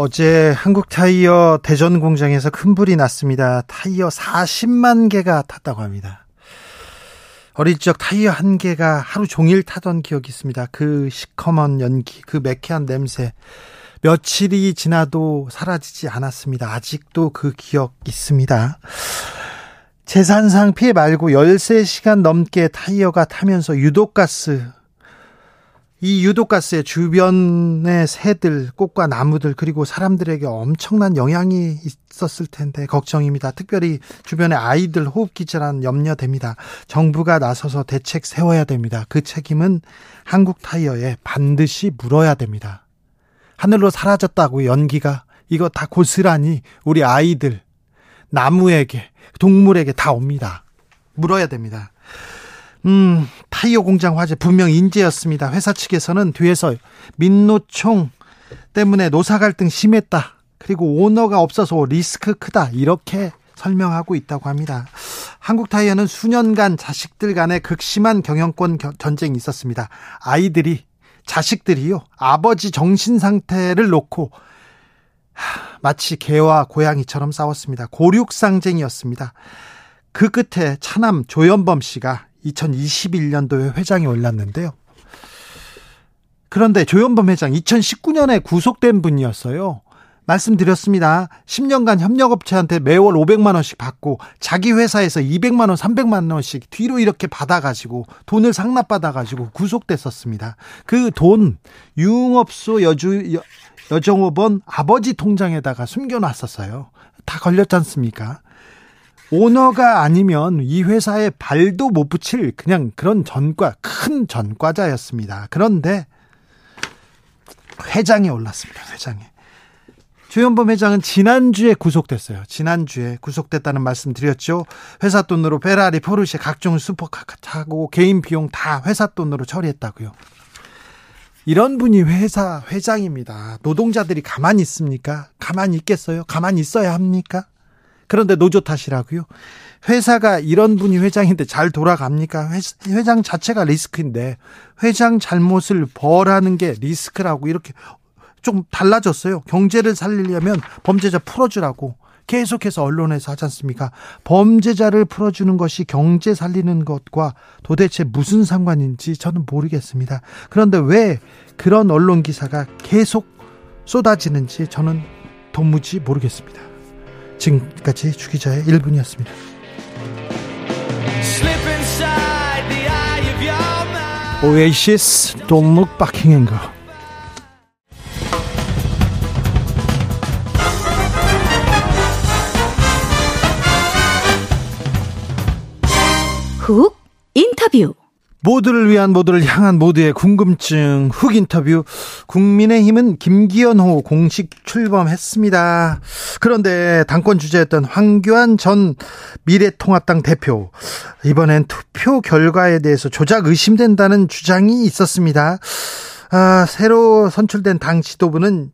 어제 한국 타이어 대전 공장에서 큰 불이 났습니다. 타이어 40만 개가 탔다고 합니다. 어릴 적 타이어 한 개가 하루 종일 타던 기억이 있습니다. 그 시커먼 연기, 그 매캐한 냄새. 며칠이 지나도 사라지지 않았습니다. 아직도 그 기억 있습니다. 재산상 피해 말고 13시간 넘게 타이어가 타면서 유독가스 이 유독가스의 주변의 새들, 꽃과 나무들, 그리고 사람들에게 엄청난 영향이 있었을 텐데 걱정입니다. 특별히 주변의 아이들 호흡기 질환 염려됩니다. 정부가 나서서 대책 세워야 됩니다. 그 책임은 한국 타이어에 반드시 물어야 됩니다. 하늘로 사라졌다고 연기가 이거 다 고스란히 우리 아이들, 나무에게, 동물에게 다 옵니다. 물어야 됩니다. 음, 타이어 공장 화재 분명 인재였습니다. 회사 측에서는 뒤에서 민노총 때문에 노사 갈등 심했다. 그리고 오너가 없어서 리스크 크다. 이렇게 설명하고 있다고 합니다. 한국 타이어는 수년간 자식들 간의 극심한 경영권 전쟁이 있었습니다. 아이들이 자식들이요. 아버지 정신 상태를 놓고 마치 개와 고양이처럼 싸웠습니다. 고륙상쟁이었습니다. 그 끝에 차남 조현범 씨가 2021년도에 회장이 올랐는데요. 그런데 조현범 회장 2019년에 구속된 분이었어요. 말씀드렸습니다. 10년간 협력업체한테 매월 500만 원씩 받고 자기 회사에서 200만 원, 300만 원씩 뒤로 이렇게 받아 가지고 돈을 상납 받아 가지고 구속됐었습니다. 그 돈 유흥업소 여주 여, 여정업원 아버지 통장에다가 숨겨 놨었어요. 다 걸렸지 않습니까? 오너가 아니면 이 회사에 발도 못 붙일 그냥 그런 전과, 큰 전과자였습니다. 그런데 회장에 올랐습니다. 회장에. 조현범 회장은 지난주에 구속됐어요. 지난주에 구속됐다는 말씀 드렸죠. 회사 돈으로 페라리, 포르쉐, 각종 슈퍼카 타고 개인 비용 다 회사 돈으로 처리했다고요. 이런 분이 회사 회장입니다. 노동자들이 가만히 있습니까? 가만히 있겠어요? 가만히 있어야 합니까? 그런데 노조 탓이라고요? 회사가 이런 분이 회장인데 잘 돌아갑니까? 회 장 자체가 리스크인데 회장 잘못을 벌하는 게 리스크라고 이렇게 좀 달라졌어요. 경제를 살리려면 범죄자 풀어주라고 계속해서 언론에서 하지 않습니까? 범죄자를 풀어주는 것이 경제 살리는 것과 도대체 무슨 상관인지 저는 모르겠습니다. 그런데 왜 그런 언론 기사가 계속 쏟아지는지 저는 도무지 모르겠습니다. 지금까지 주기자의 1분이었습니다. 오에이시스 Don't Look Back in Girl 훅 인터뷰 모두를 위한 모두를 향한 모두의 궁금증 훅 인터뷰 국민의힘은 김기현호 공식 출범했습니다. 그런데 당권 주자였던 황교안 전 미래통합당 대표 이번엔 투표 결과에 대해서 조작 의심된다는 주장이 있었습니다. 아, 새로 선출된 당 지도부는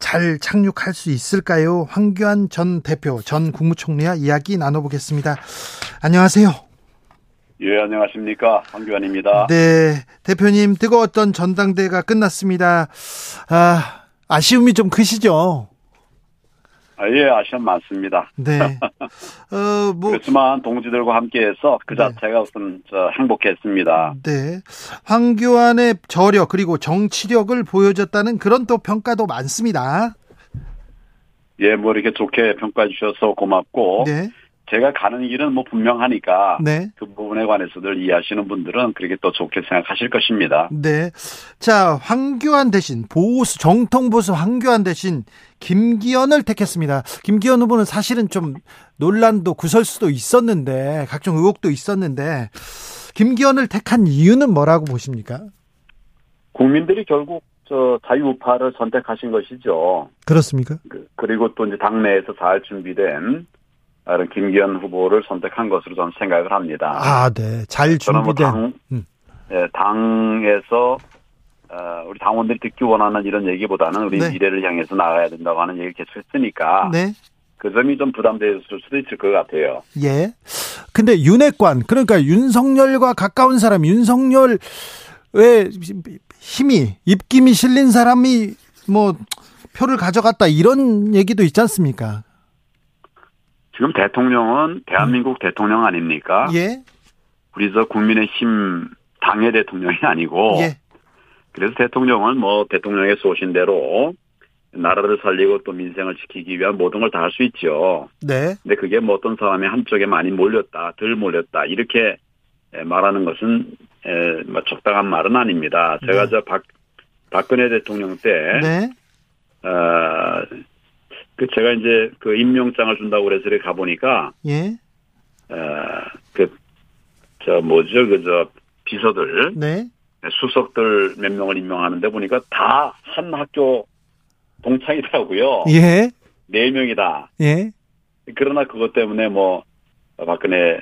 잘 착륙할 수 있을까요? 황교안 전 대표 전 국무총리와 이야기 나눠보겠습니다. 안녕하세요. 예, 안녕하십니까. 황교안입니다. 네. 대표님, 뜨거웠던 전당대가 끝났습니다. 아, 아쉬움이 좀 크시죠? 아, 예, 아쉬움 많습니다. 네. 어, 뭐. 그렇지만 동지들과 함께해서 그 네. 자체가 우선 저 행복했습니다. 네. 황교안의 저력 그리고 정치력을 보여줬다는 그런 또 평가도 많습니다. 예, 뭐 이렇게 좋게 평가해 주셔서 고맙고. 네. 제가 가는 길은 뭐 분명하니까 네. 그 부분에 관해서들 이해하시는 분들은 그렇게 또 좋게 생각하실 것입니다. 네. 자, 황교안 대신 보수 정통 보수 황교안 대신 김기현을 택했습니다. 김기현 후보는 사실은 좀 논란도 구설수도 있었는데 각종 의혹도 있었는데 김기현을 택한 이유는 뭐라고 보십니까? 국민들이 결국 저 자유우파를 선택하신 것이죠. 그렇습니까? 그, 리고또 이제 당내에서 잘 준비된 김기현 후보를 선택한 것으로 저는 생각을 합니다. 아, 네. 잘뭐 준비된. 뭐 당, 음. 예, 당에서 어, 우리 당원들이 듣기 원하는 이런 얘기보다는 우리 네. 미래를 향해서 나가야 된다고 하는 얘기를 계속 했으니까. 네. 그 점이 좀 부담될 수도 있을 것 같아요. 예. 근데 윤핵관, 그러니까 윤석열과 가까운 사람, 윤석열의 힘이, 입김이 실린 사람이 뭐 표를 가져갔다 이런 얘기도 있지 않습니까? 지금 대통령은 대한민국 음. 대통령 아닙니까? 예. 우리 저 국민의힘 당의 대통령이 아니고 예. 그래서 대통령은 뭐 대통령의 소신대로 나라를 살리고 또 민생을 지키기 위한 모든 걸 다 할 수 있죠. 네. 근데 그게 뭐 어떤 사람이 한쪽에 많이 몰렸다, 덜 몰렸다 이렇게 말하는 것은 뭐 적당한 말은 아닙니다. 제가 네. 저 박, 박근혜 대통령 때, 네. 어, 그 제가 이제 그 임명장을 준다고 그래서 이렇게 가보니까, 예. 어, 그, 저 뭐죠, 그 저 비서들, 네. 수석들 몇 명을 임명하는데 보니까 다 한 학교 동창이더라고요. 예. 네 명이다. 예. 그러나 그것 때문에 뭐 박근혜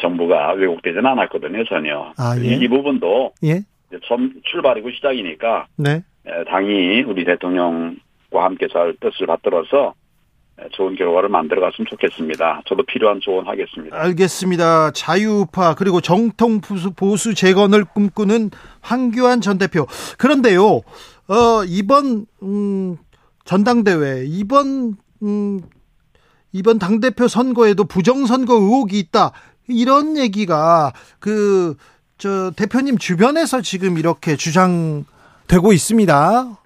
정부가 왜곡되지는 않았거든요 전혀. 아, 예. 이 부분도 예. 처음 출발이고 시작이니까 네. 당이 우리 대통령 과 함께 잘 뜻을 받들어서 좋은 결과를 만들어갔으면 좋겠습니다. 저도 필요한 조언하겠습니다. 알겠습니다. 자유파 그리고 정통 보수, 재건을 꿈꾸는 황교안 전 대표. 그런데요, 어, 이번 음, 전당대회 이번 음, 이번 당 대표 선거에도 부정 선거 의혹이 있다. 이런 얘기가 그 저 대표님 주변에서 지금 이렇게 주장되고 있습니다.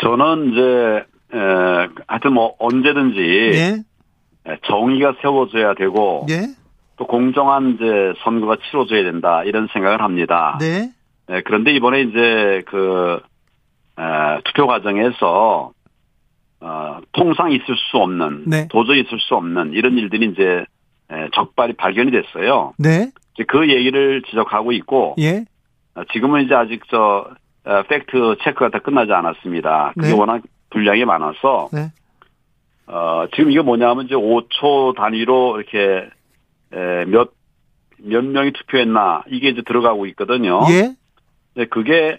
저는 이제 에, 하여튼 뭐 언제든지 예? 정의가 세워져야 되고 예? 또 공정한 이제 선거가 치러져야 된다 이런 생각을 합니다. 네. 네 그런데 이번에 이제 그 에, 투표 과정에서 어, 통상 있을 수 없는 네. 도저히 있을 수 없는 이런 일들이 이제 에, 적발이 발견이 됐어요. 네. 그 얘기를 지적하고 있고 예? 어, 지금은 이제 아직 저 어, 팩트 체크가 다 끝나지 않았습니다. 그게 네. 워낙 분량이 많아서 네. 어, 지금 이게 뭐냐면 이제 5초 단위로 이렇게 몇, 몇 명이 투표했나 이게 이제 들어가고 있거든요. 예. 네, 그게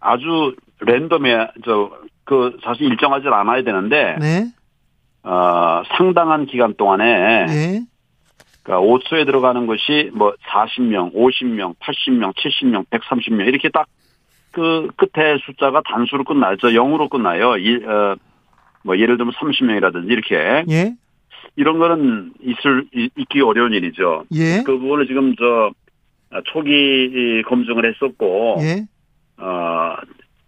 아주 랜덤에 저그 사실 일정하지 않아야 되는데 네. 어, 상당한 기간 동안에 예. 그러니까 5초에 들어가는 것이 뭐 40명, 50명, 80명, 70명, 130명 이렇게 딱 그 끝에 숫자가 단수로 끝나죠. 0으로 끝나요. 일, 어, 뭐 예를 들면 30명이라든지 이렇게. 예. 이런 거는 있을 있기 어려운 일이죠. 예. 그 부분을 지금 저 초기 검증을 했었고 예. 어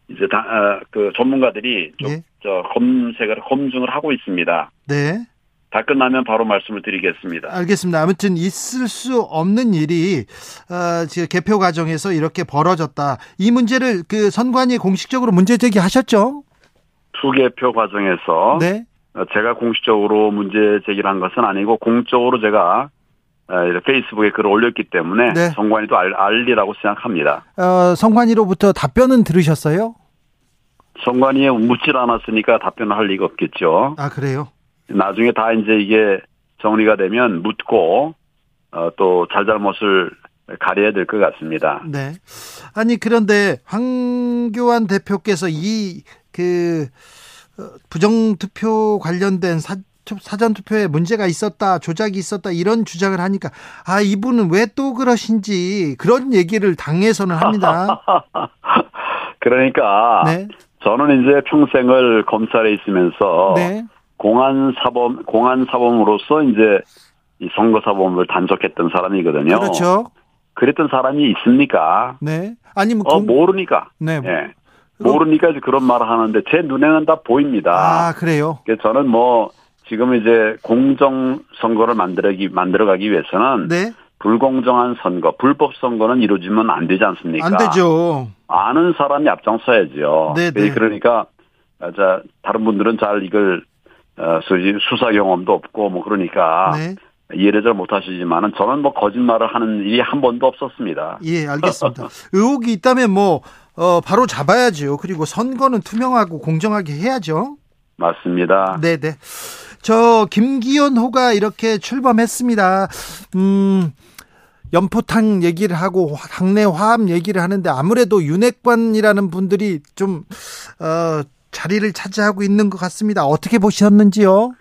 이제 다그 어, 전문가들이 좀, 예. 저 검색을 검증을 하고 있습니다. 네. 다 끝나면 바로 말씀을 드리겠습니다. 알겠습니다. 아무튼 있을 수 없는 일이 어, 지금 개표 과정에서 이렇게 벌어졌다. 이 문제를 그 선관위 공식적으로 문제 제기하셨죠? 투개표 과정에서 네. 어, 제가 공식적으로 문제 제기를 한 것은 아니고 공적으로 제가 어, 페이스북에 글을 올렸기 때문에 네. 선관위도 알, 알리라고 생각합니다. 어, 선관위로부터 답변은 들으셨어요? 선관위에 묻질 않았으니까 답변을 할 리가 없겠죠. 아 그래요? 나중에 다 이제 이게 정리가 되면 묻고 어, 또 잘잘못을 가려야 될 것 같습니다. 네. 아니 그런데 황교안 대표께서 이 그 부정 투표 관련된 사, 사전 투표에 문제가 있었다, 조작이 있었다 이런 주장을 하니까 아 이분은 왜 또 그러신지 그런 얘기를 당에서는 합니다. 그러니까 네. 저는 이제 평생을 검찰에 있으면서 네. 공안 사범 공안 사범으로서 이제 이 선거 사범을 단속했던 사람이거든요. 그렇죠. 그랬던 사람이 있습니까? 네. 아니 뭐 어, 모르니까. 네. 네. 모르니까 이제 그런 말을 하는데 제 눈에는 다 보입니다. 아 그래요? 그래서 저는 뭐 지금 이제 공정 선거를 만들기 만들어가기 위해서는 네. 불공정한 선거, 불법 선거는 이루어지면 안 되지 않습니까? 안 되죠. 아는 사람이 앞장서야죠. 네, 네. 그러니까 자 다른 분들은 잘 이걸 어, 수사 경험도 없고 뭐 그러니까 네. 이해를 잘 못하시지만은 저는 뭐 거짓말을 하는 일이 한 번도 없었습니다. 예, 알겠습니다. 의혹이 있다면 뭐 어, 바로 잡아야죠. 그리고 선거는 투명하고 공정하게 해야죠. 맞습니다. 네 네. 저 김기현 호가 이렇게 출범했습니다. 음, 연포탕 얘기를 하고 당내 화합 얘기를 하는데 아무래도 윤핵관이라는 분들이 좀 어, 자리를 차지하고 있는 것 같습니다. 어떻게 보셨는지요?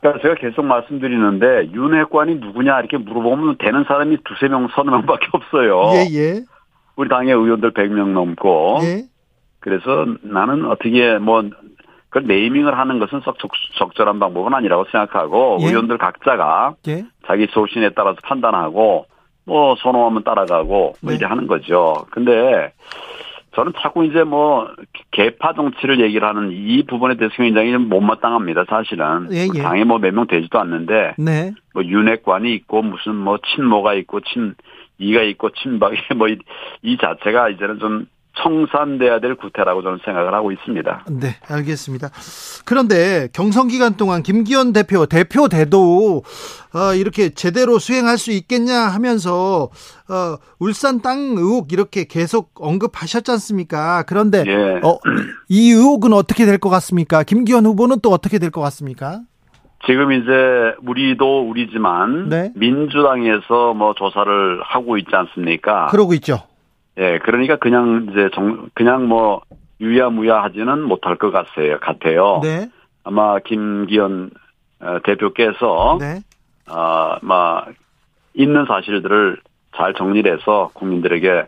그러니까 제가 계속 말씀드리는데 윤핵관이 누구냐 이렇게 물어보면 되는 사람이 두세 명, 서너 명밖에 없어요. 예, 예. 우리 당의 의원들 100명 넘고. 예. 그래서 나는 어떻게 뭐, 그 네이밍을 하는 것은 썩 적, 절한 방법은 아니라고 생각하고 예. 의원들 각자가 예. 자기 소신에 따라서 판단하고 뭐 선호하면 따라가고 뭐 네. 이렇게 하는 거죠. 근데 저는 자꾸 이제 뭐 개파 정치를 얘기를 하는 이 부분에 대해서 굉장히 못마땅합니다. 사실은 예, 예. 당에 뭐 몇 명 되지도 않는데 네. 뭐 윤핵관이 있고 무슨 뭐 친모가 있고 친 이가 있고 친박이 뭐 이 자체가 이제는 좀 청산돼야 될 구태라고 저는 생각을 하고 있습니다. 네, 알겠습니다. 그런데 경선 기간 동안 김기현 대표 대표 대도 어, 이렇게 제대로 수행할 수 있겠냐 하면서 어, 울산 땅 의혹 이렇게 계속 언급하셨지 않습니까? 그런데 예. 어, 이 의혹은 어떻게 될 것 같습니까? 김기현 후보는 또 어떻게 될 것 같습니까? 지금 이제 우리도 우리지만 네. 민주당에서 뭐 조사를 하고 있지 않습니까? 그러고 있죠. 예, 그러니까 그냥 이제 정, 그냥 뭐 유야무야 하지는 못할 것 같아요. 같아요. 네. 아마 김기현 어, 대표께서 네. 아마 있는 사실들을 잘 정리를 해서 국민들에게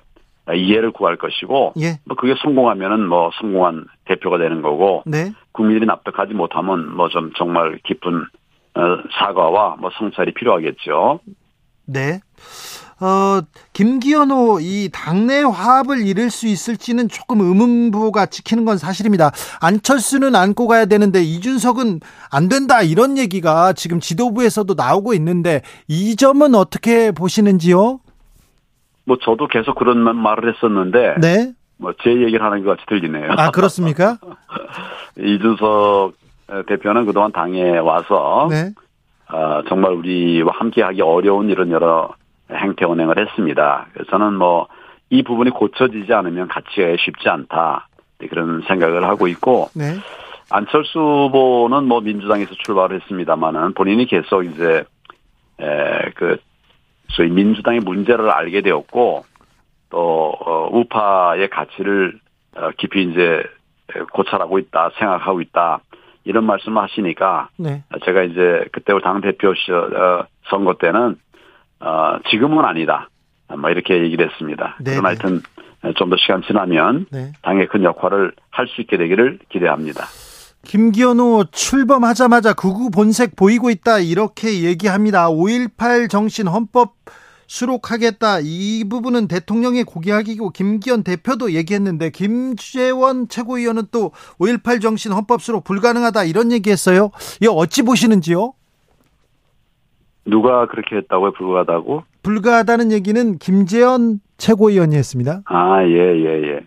이해를 구할 것이고 예. 뭐 그게 성공하면은 뭐 성공한 대표가 되는 거고 네. 국민들이 납득하지 못하면 뭐 좀 정말 깊은 어, 사과와 뭐 성찰이 필요하겠죠. 네. 어, 김기현호 이 당내 화합을 이룰 수 있을지는 조금 의문부가 찍히는 건 사실입니다. 안철수는 안고 가야 되는데 이준석은 안 된다 이런 얘기가 지금 지도부에서도 나오고 있는데 이 점은 어떻게 보시는지요? 뭐 저도 계속 그런 말을 했었는데 네. 뭐 제 얘기를 하는 것 같이 들리네요. 아 그렇습니까? 이준석 대표는 그동안 당에 와서 네. 어, 정말 우리와 함께하기 어려운 이런 여러 행태 운행을 했습니다. 그래서 저는 뭐 이 부분이 고쳐지지 않으면 같이 해 쉽지 않다 그런 생각을 하고 있고 네. 안철수 후보는 뭐 민주당에서 출발을 했습니다만은 본인이 계속 이제 에그 소위 민주당의 문제를 알게 되었고 또 어, 우파의 가치를 어, 깊이 이제 고찰하고 있다 생각하고 있다 이런 말씀을 하시니까 네. 제가 이제 그때 당 대표 어, 선거 때는 어, 지금은 아니다. 뭐 이렇게 얘기를 했습니다. 네 그럼 하여튼 좀 더 시간 지나면 네. 당의 큰 역할을 할 수 있게 되기를 기대합니다. 김기현호 출범하자마자 극우 본색 보이고 있다 이렇게 얘기합니다. 5.18 정신 헌법 수록하겠다 이 부분은 대통령의 고기하기고 김기현 대표도 얘기했는데 김재원 최고위원은 또 5.18 정신 헌법 수록 불가능하다 이런 얘기했어요. 이거 어찌 보시는지요? 누가 그렇게 했다고요? 불가하다고? 불가하다는 얘기는 김재현 최고위원이 했습니다. 아, 예, 예, 예.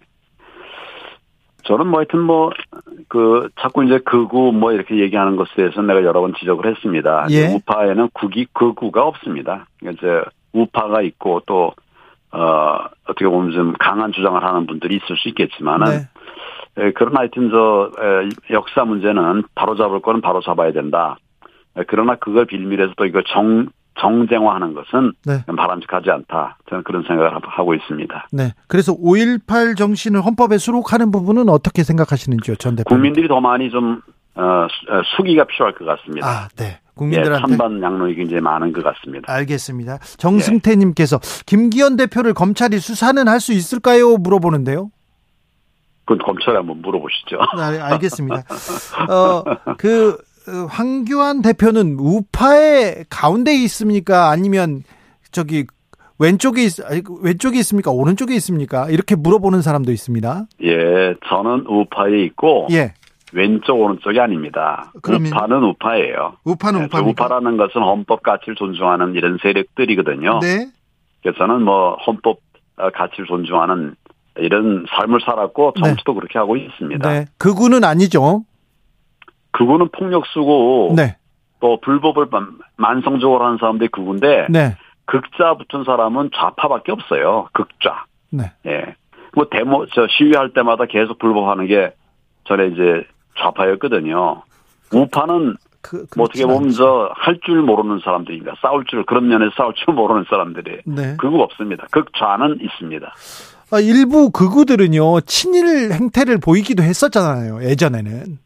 저는 뭐 하여튼 뭐, 그, 자꾸 이제 극우 뭐 이렇게 얘기하는 것에 대해서 내가 여러 번 지적을 했습니다. 예. 우파에는 국이, 극우가 없습니다. 그러니까 이제 우파가 있고 또, 어, 어떻게 보면 좀 강한 주장을 하는 분들이 있을 수 있겠지만은, 네. 에, 그러나 하여튼 저, 에, 역사 문제는 바로 잡을 거는 바로 잡아야 된다. 그러나 그걸 빌미해서 또 이걸 정, 정쟁화하는 것은 네. 바람직하지 않다. 저는 그런 생각을 하고 있습니다. 네. 그래서 5.18 정신을 헌법에 수록하는 부분은 어떻게 생각하시는지요, 전 대표? 국민들이 더 많이 좀 어, 수기가 필요할 것 같습니다. 아, 네. 국민들한테 예, 찬반 양론이 굉장히 많은 것 같습니다. 알겠습니다. 정승태님께서 예. 김기현 대표를 검찰이 수사는 할 수 있을까요? 물어보는데요. 그건 검찰에 한번 물어보시죠. 네, 알겠습니다. 어, 그 어, 황교안 대표는 우파의 가운데 있습니까? 아니면 저기 왼쪽에 있, 왼쪽에 있습니까? 오른쪽에 있습니까? 이렇게 물어보는 사람도 있습니다. 예, 저는 우파에 있고 예. 왼쪽 오른쪽이 아닙니다. 그러면 우파는 우파예요. 우파는 네, 우파. 우파라는 것은 헌법 가치를 존중하는 이런 세력들이거든요. 네. 그래서 저는 뭐 헌법 가치를 존중하는 이런 삶을 살았고 정치도 네. 그렇게 하고 있습니다. 네. 그분은 아니죠. 그분은 폭력 쓰고 네. 또 불법을 만성적으로 하는 사람들이 그분데 네. 극자 붙은 사람은 좌파밖에 없어요. 극좌. 네. 예. 뭐 데모 저 시위할 때마다 계속 불법하는 게 전에 이제 좌파였거든요. 우파는 그, 뭐 어떻게 보면 저 할 줄 모르는 사람들인가 싸울 줄 그런 면에서 싸울 줄 모르는 사람들이 네. 극우 없습니다. 극좌는 있습니다. 아, 일부 극우들은요 친일 행태를 보이기도 했었잖아요 예전에는.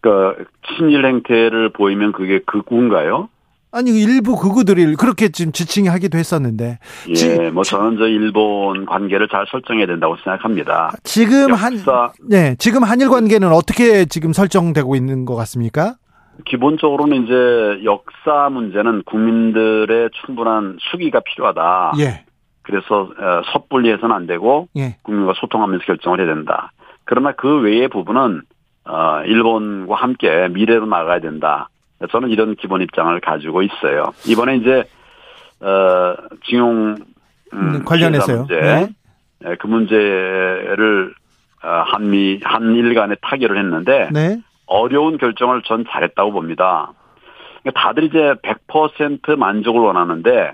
그 친일 행태를 보이면 그게 극우인가요? 아니 일부 극우들이 그렇게 지금 지칭하기도 했었는데. 예, 지, 뭐 저는 저 일본 관계를 잘 설정해야 된다고 생각합니다. 지금 한 네, 지금 한일 관계는 어떻게 지금 설정되고 있는 것 같습니까? 기본적으로는 이제 역사 문제는 국민들의 충분한 수기가 필요하다. 예. 그래서 어, 섣불리 해서는 안 되고 예. 국민과 소통하면서 결정을 해야 된다. 그러나 그 외의 부분은 어 일본과 함께 미래로 나가야 된다. 저는 이런 기본 입장을 가지고 있어요. 이번에 이제 어 징용 음, 네, 관련해서요. 문제, 네. 네. 그 문제를 어, 한미 한일 간에 타결을 했는데 네. 어려운 결정을 전 잘했다고 봅니다. 그러니까 다들 이제 100% 만족을 원하는데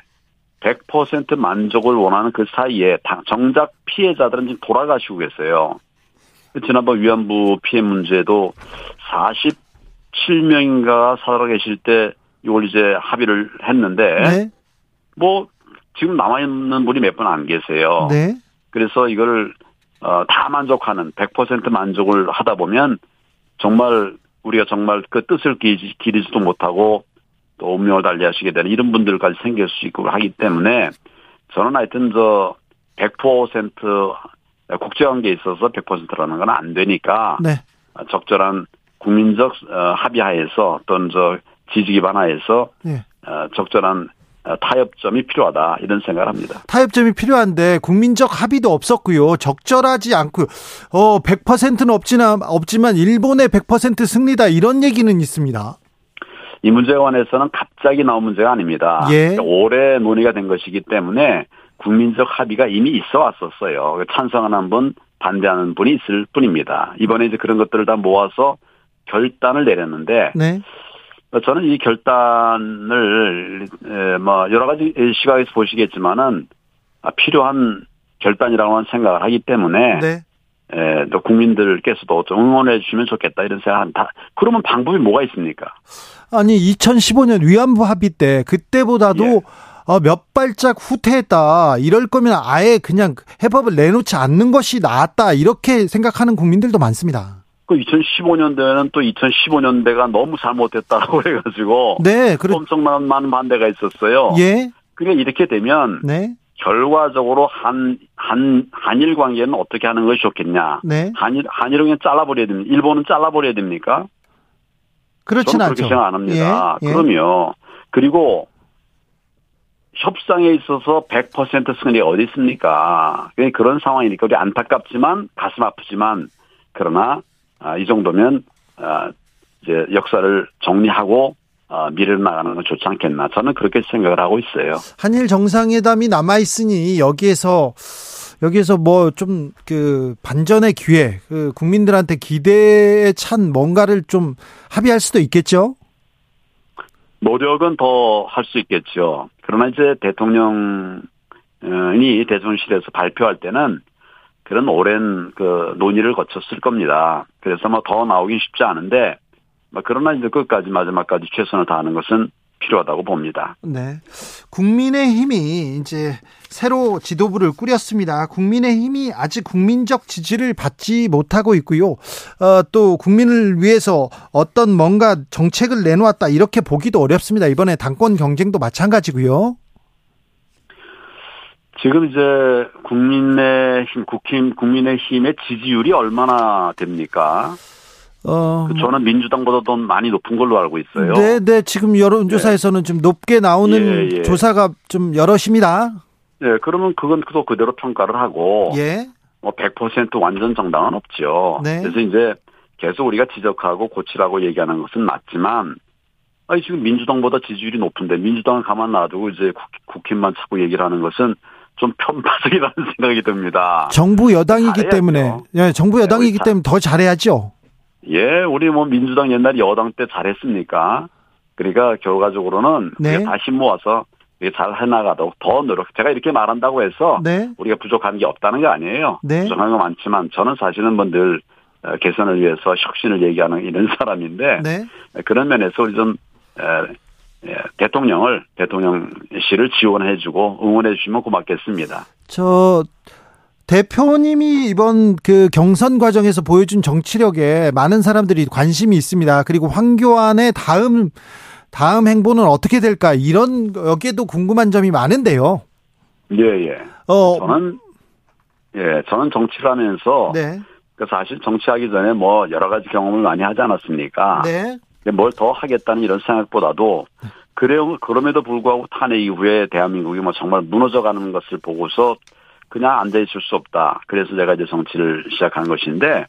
100% 만족을 원하는 그 사이에 정작 피해자들은 지금 돌아가시고 계세요. 지난번 위안부 피해 문제도 47명인가 살아계실 때 이걸 이제 합의를 했는데 네. 뭐 지금 남아있는 분이 몇 분 안 계세요. 네. 그래서 이걸 어, 다 만족하는 100% 만족을 하다 보면 정말 우리가 정말 그 뜻을 기리지, 기리지도 못하고 또 운명을 달리하시게 되는 이런 분들까지 생길 수 있고 하기 때문에 저는 하여튼 저 100% 국제관계에 있어서 100%라는 건 안 되니까 네. 적절한 국민적 어, 합의하에서 또는 저 지지 기반하에서 네. 어, 적절한 어, 타협점이 필요하다 이런 생각을 합니다. 타협점이 필요한데 국민적 합의도 없었고요. 적절하지 않고요. 어 100%는 없지만 없지만 일본의 100% 승리다 이런 얘기는 있습니다. 이 문제에 관해서는 갑자기 나온 문제가 아닙니다. 예. 올해 논의가 된 것이기 때문에 국민적 합의가 이미 있어 왔었어요. 찬성하는 분, 반대하는 분이 있을 뿐입니다. 이번에 이제 그런 것들을 다 모아서 결단을 내렸는데, 네. 저는 이 결단을 뭐 여러 가지 시각에서 보시겠지만은 아, 필요한 결단이라고는 생각을 하기 때문에 네. 에, 또 국민들께서도 좀 응원해 주시면 좋겠다 이런 생각한다. 그러면 방법이 뭐가 있습니까? 아니 2015년 위안부 합의 때 그때보다도 예. 어, 몇 발짝 후퇴했다. 이럴 거면 아예 그냥 해법을 내놓지 않는 것이 나았다. 이렇게 생각하는 국민들도 많습니다. 그 2015년대에는 또 2015년대가 너무 잘못됐다라고 해가지고 네, 그렇... 엄청난 많은 반대가 있었어요. 예. 그러니까 이렇게 되면 네. 결과적으로 한, 한, 한일 관계는 어떻게 하는 것이 좋겠냐. 네. 한일, 한일은 그냥 잘라버려야 됩니다. 일본은 잘라버려야 됩니까? 그렇진 않죠. 그렇게 생각 안 합니다. 예, 예. 그러면, 그리고 협상에 있어서 100% 승리 어디 있습니까? 그런 상황이니까 우리 안타깝지만 가슴 아프지만 그러나 아, 이 정도면 아, 이제 역사를 정리하고 아, 미래로 나가는 건 좋지 않겠나 저는 그렇게 생각을 하고 있어요. 한일 정상회담이 남아 있으니 여기에서 여기에서 뭐 좀 그 반전의 기회, 그 국민들한테 기대에 찬 뭔가를 좀 합의할 수도 있겠죠. 노력은 더 할 수 있겠죠. 그러나 이제 대통령이 대통령실에서 발표할 때는 그런 오랜 그 논의를 거쳤을 겁니다. 그래서 뭐 더 나오긴 쉽지 않은데, 뭐 그러나 이제 끝까지 마지막까지 최선을 다하는 것은 필요하다고 봅니다. 네. 국민의 힘이 이제 새로 지도부를 꾸렸습니다. 국민의힘이 아직 국민적 지지를 받지 못하고 있고요. 어, 또 국민을 위해서 어떤 뭔가 정책을 내놓았다 이렇게 보기도 어렵습니다. 이번에 당권 경쟁도 마찬가지고요. 지금 이제 국민의힘, 국힘, 국민의힘의 지지율이 얼마나 됩니까? 어. 그 저는 민주당보다 더 많이 높은 걸로 알고 있어요. 네, 네. 지금 여론조사에서는 네. 좀 높게 나오는 예, 예. 조사가 좀 여럿입니다. 네, 그러면 그건 또 그대로 평가를 하고. 예. 뭐100% 완전 정당은 없죠. 네. 그래서 이제 계속 우리가 지적하고 고치라고 얘기하는 것은 맞지만, 아니, 지금 민주당보다 지지율이 높은데 민주당은 가만 놔두고 이제 국, 힘만 자꾸 얘기를 하는 것은 좀 편파적이라는 생각이 듭니다. 정부 여당이기 잘해야죠. 때문에, 예, 정부 여당이기 네, 때문에 더 잘해야죠. 예, 우리 뭐 민주당 옛날 여당 때 잘했습니까? 그러니까 결과적으로는 네. 다시 모아서 잘 해나가도록 더 노력. 제가 이렇게 말한다고 해서 네. 우리가 부족한 게 없다는 게 아니에요. 네. 부족한 거 많지만 저는 사실은 뭐늘 어, 개선을 위해서 혁신을 얘기하는 이런 사람인데 네. 그런 면에서 우리 좀 대통령을 대통령실을 지원해주고 응원해주시면 고맙겠습니다. 저 대표님이 이번 그 경선 과정에서 보여준 정치력에 많은 사람들이 관심이 있습니다. 그리고 황교안의 다음 다음 행보는 어떻게 될까 이런 여기에도 궁금한 점이 많은데요. 예 예. 어 저는 예 저는 정치를 하면서 네. 그 사실 정치하기 전에 뭐 여러 가지 경험을 많이 하지 않았습니까? 네. 뭘 더 하겠다는 이런 생각보다도 그래요. 그럼에도 불구하고 탄핵 이후에 대한민국이 뭐 정말 무너져가는 것을 보고서 그냥 앉아 있을 수 없다. 그래서 제가 이제 정치를 시작한 것인데 뭐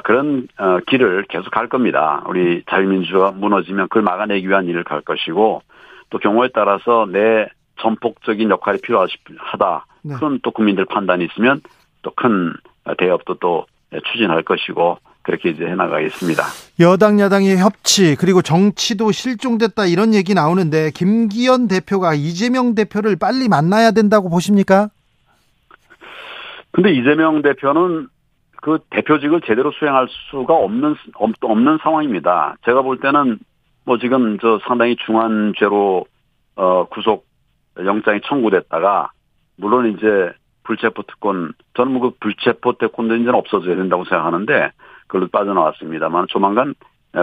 그런 어, 길을 계속 갈 겁니다. 우리 자유민주가 무너지면 그걸 막아내기 위한 일을 갈 것이고 또 경우에 따라서 내 전폭적인 역할이 필요하다. 네. 큰또 국민들 판단이 있으면 또 큰 대업도 또 추진할 것이고 그렇게 이제 해나가겠습니다. 여당 야당의 협치 그리고 정치도 실종됐다 이런 얘기 나오는데 김기현 대표가 이재명 대표를 빨리 만나야 된다고 보십니까? 근데 이재명 대표는 그 대표직을 제대로 수행할 수가 없는 없는 상황입니다. 제가 볼 때는 뭐 지금 저 상당히 중한 죄로 어 구속 영장이 청구됐다가 물론 이제 불체포 특권 저는 뭐 그 불체포 특권도 이제는 없어져야 된다고 생각하는데 그걸로 빠져나왔습니다만 조만간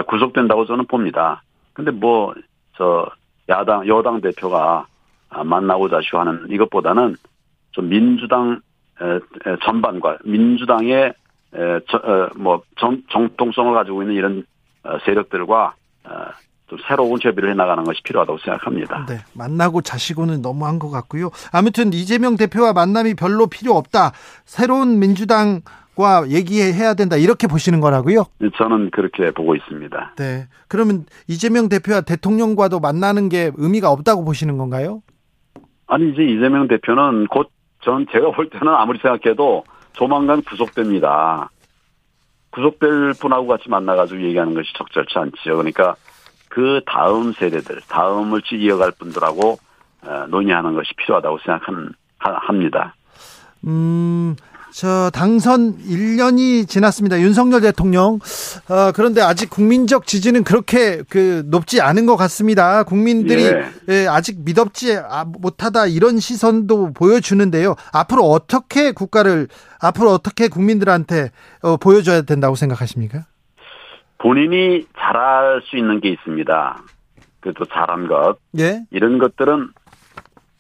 구속된다고 저는 봅니다. 근데 뭐 저 야당 여당 대표가 만나고자 하는 이것보다는 좀 민주당 전반과 민주당의 어, 뭐 정통성을 가지고 있는 이런 어, 세력들과 어, 좀 새로운 협의를 해나가는 것이 필요하다고 생각합니다. 네, 만나고 자시고는 너무한 것 같고요. 아무튼 이재명 대표와 만남이 별로 필요 없다. 새로운 민주당 과 얘기해야 된다. 이렇게 보시는 거라고요? 저는 그렇게 보고 있습니다. 네. 그러면 이재명 대표와 대통령과도 만나는 게 의미가 없다고 보시는 건가요? 아니 이제 이재명 대표는 곧 전 제가 볼 때는 아무리 생각해도 조만간 구속됩니다. 구속될 분하고 같이 만나가지고 얘기하는 것이 적절치 않지요. 그러니까 그 다음 세대들, 다음을 이어갈 분들하고 어, 논의하는 것이 필요하다고 생각합니다. 음, 저 당선 1년이 지났습니다. 윤석열 대통령. 어, 그런데 아직 국민적 지지는 그렇게 그 높지 않은 것 같습니다. 국민들이 예. 예, 아직 믿었지 아, 못하다 이런 시선도 보여주는데요. 앞으로 어떻게 국가를 앞으로 어떻게 국민들한테 어, 보여줘야 된다고 생각하십니까? 본인이 잘할 수 있는 게 있습니다. 그래도 잘한 것. 예. 이런 것들은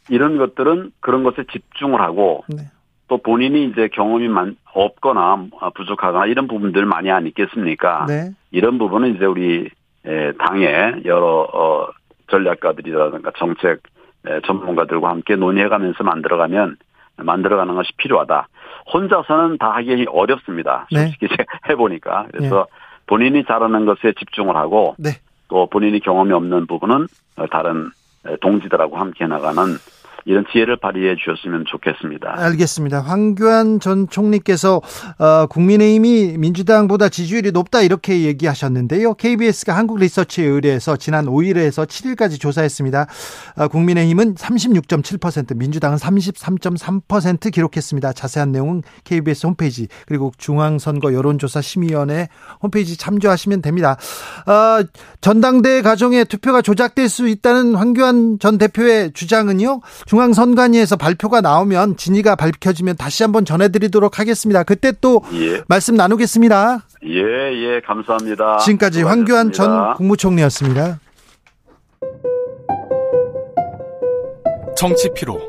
이런 것들은 그런 것에 집중을 하고 네. 또 본인이 이제 경험이 많, 없거나 부족하거나 이런 부분들 많이 안 있겠습니까? 네. 이런 부분은 이제 우리 당의 여러 어, 전략가들이라든가 정책 전문가들과 함께 논의해가면서 만들어가면 만들어가는 것이 필요하다. 혼자서는 다 하기 어렵습니다. 네. 솔직히 네. 해보니까 그래서 네. 본인이 잘하는 것에 집중을 하고 네. 또 본인이 경험이 없는 부분은 다른 동지들하고 함께 나가는 이런 지혜를 발휘해 주셨으면 좋겠습니다. 알겠습니다. 황교안 전 총리께서 어, 국민의힘이 민주당보다 지지율이 높다 이렇게 얘기하셨는데요. KBS가 한국 리서치에 의뢰해서 지난 5일에서 7일까지 조사했습니다. 어, 국민의힘은 36.7%, 민주당은 33.3% 기록했습니다. 자세한 내용은 KBS 홈페이지 그리고 중앙선거 여론조사 심의위원회 홈페이지 참조하시면 됩니다. 어, 전당대 과정에 투표가 조작될 수 있다는 황교안 전 대표의 주장은요. 중앙선관위에서 발표가 나오면 진위가 밝혀지면 다시 한번 전해드리도록 하겠습니다. 그때 또 예. 말씀 나누겠습니다. 예, 예, 감사합니다. 지금까지 황교안 전 국무총리였습니다. 정치 피로,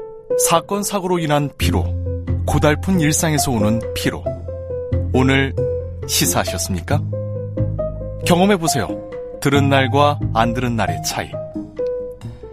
사건 사고로 인한 피로, 고달픈 일상에서 오는 피로. 오늘 시사하셨습니까? 경험해 보세요. 들은 날과 안 들은 날의 차이.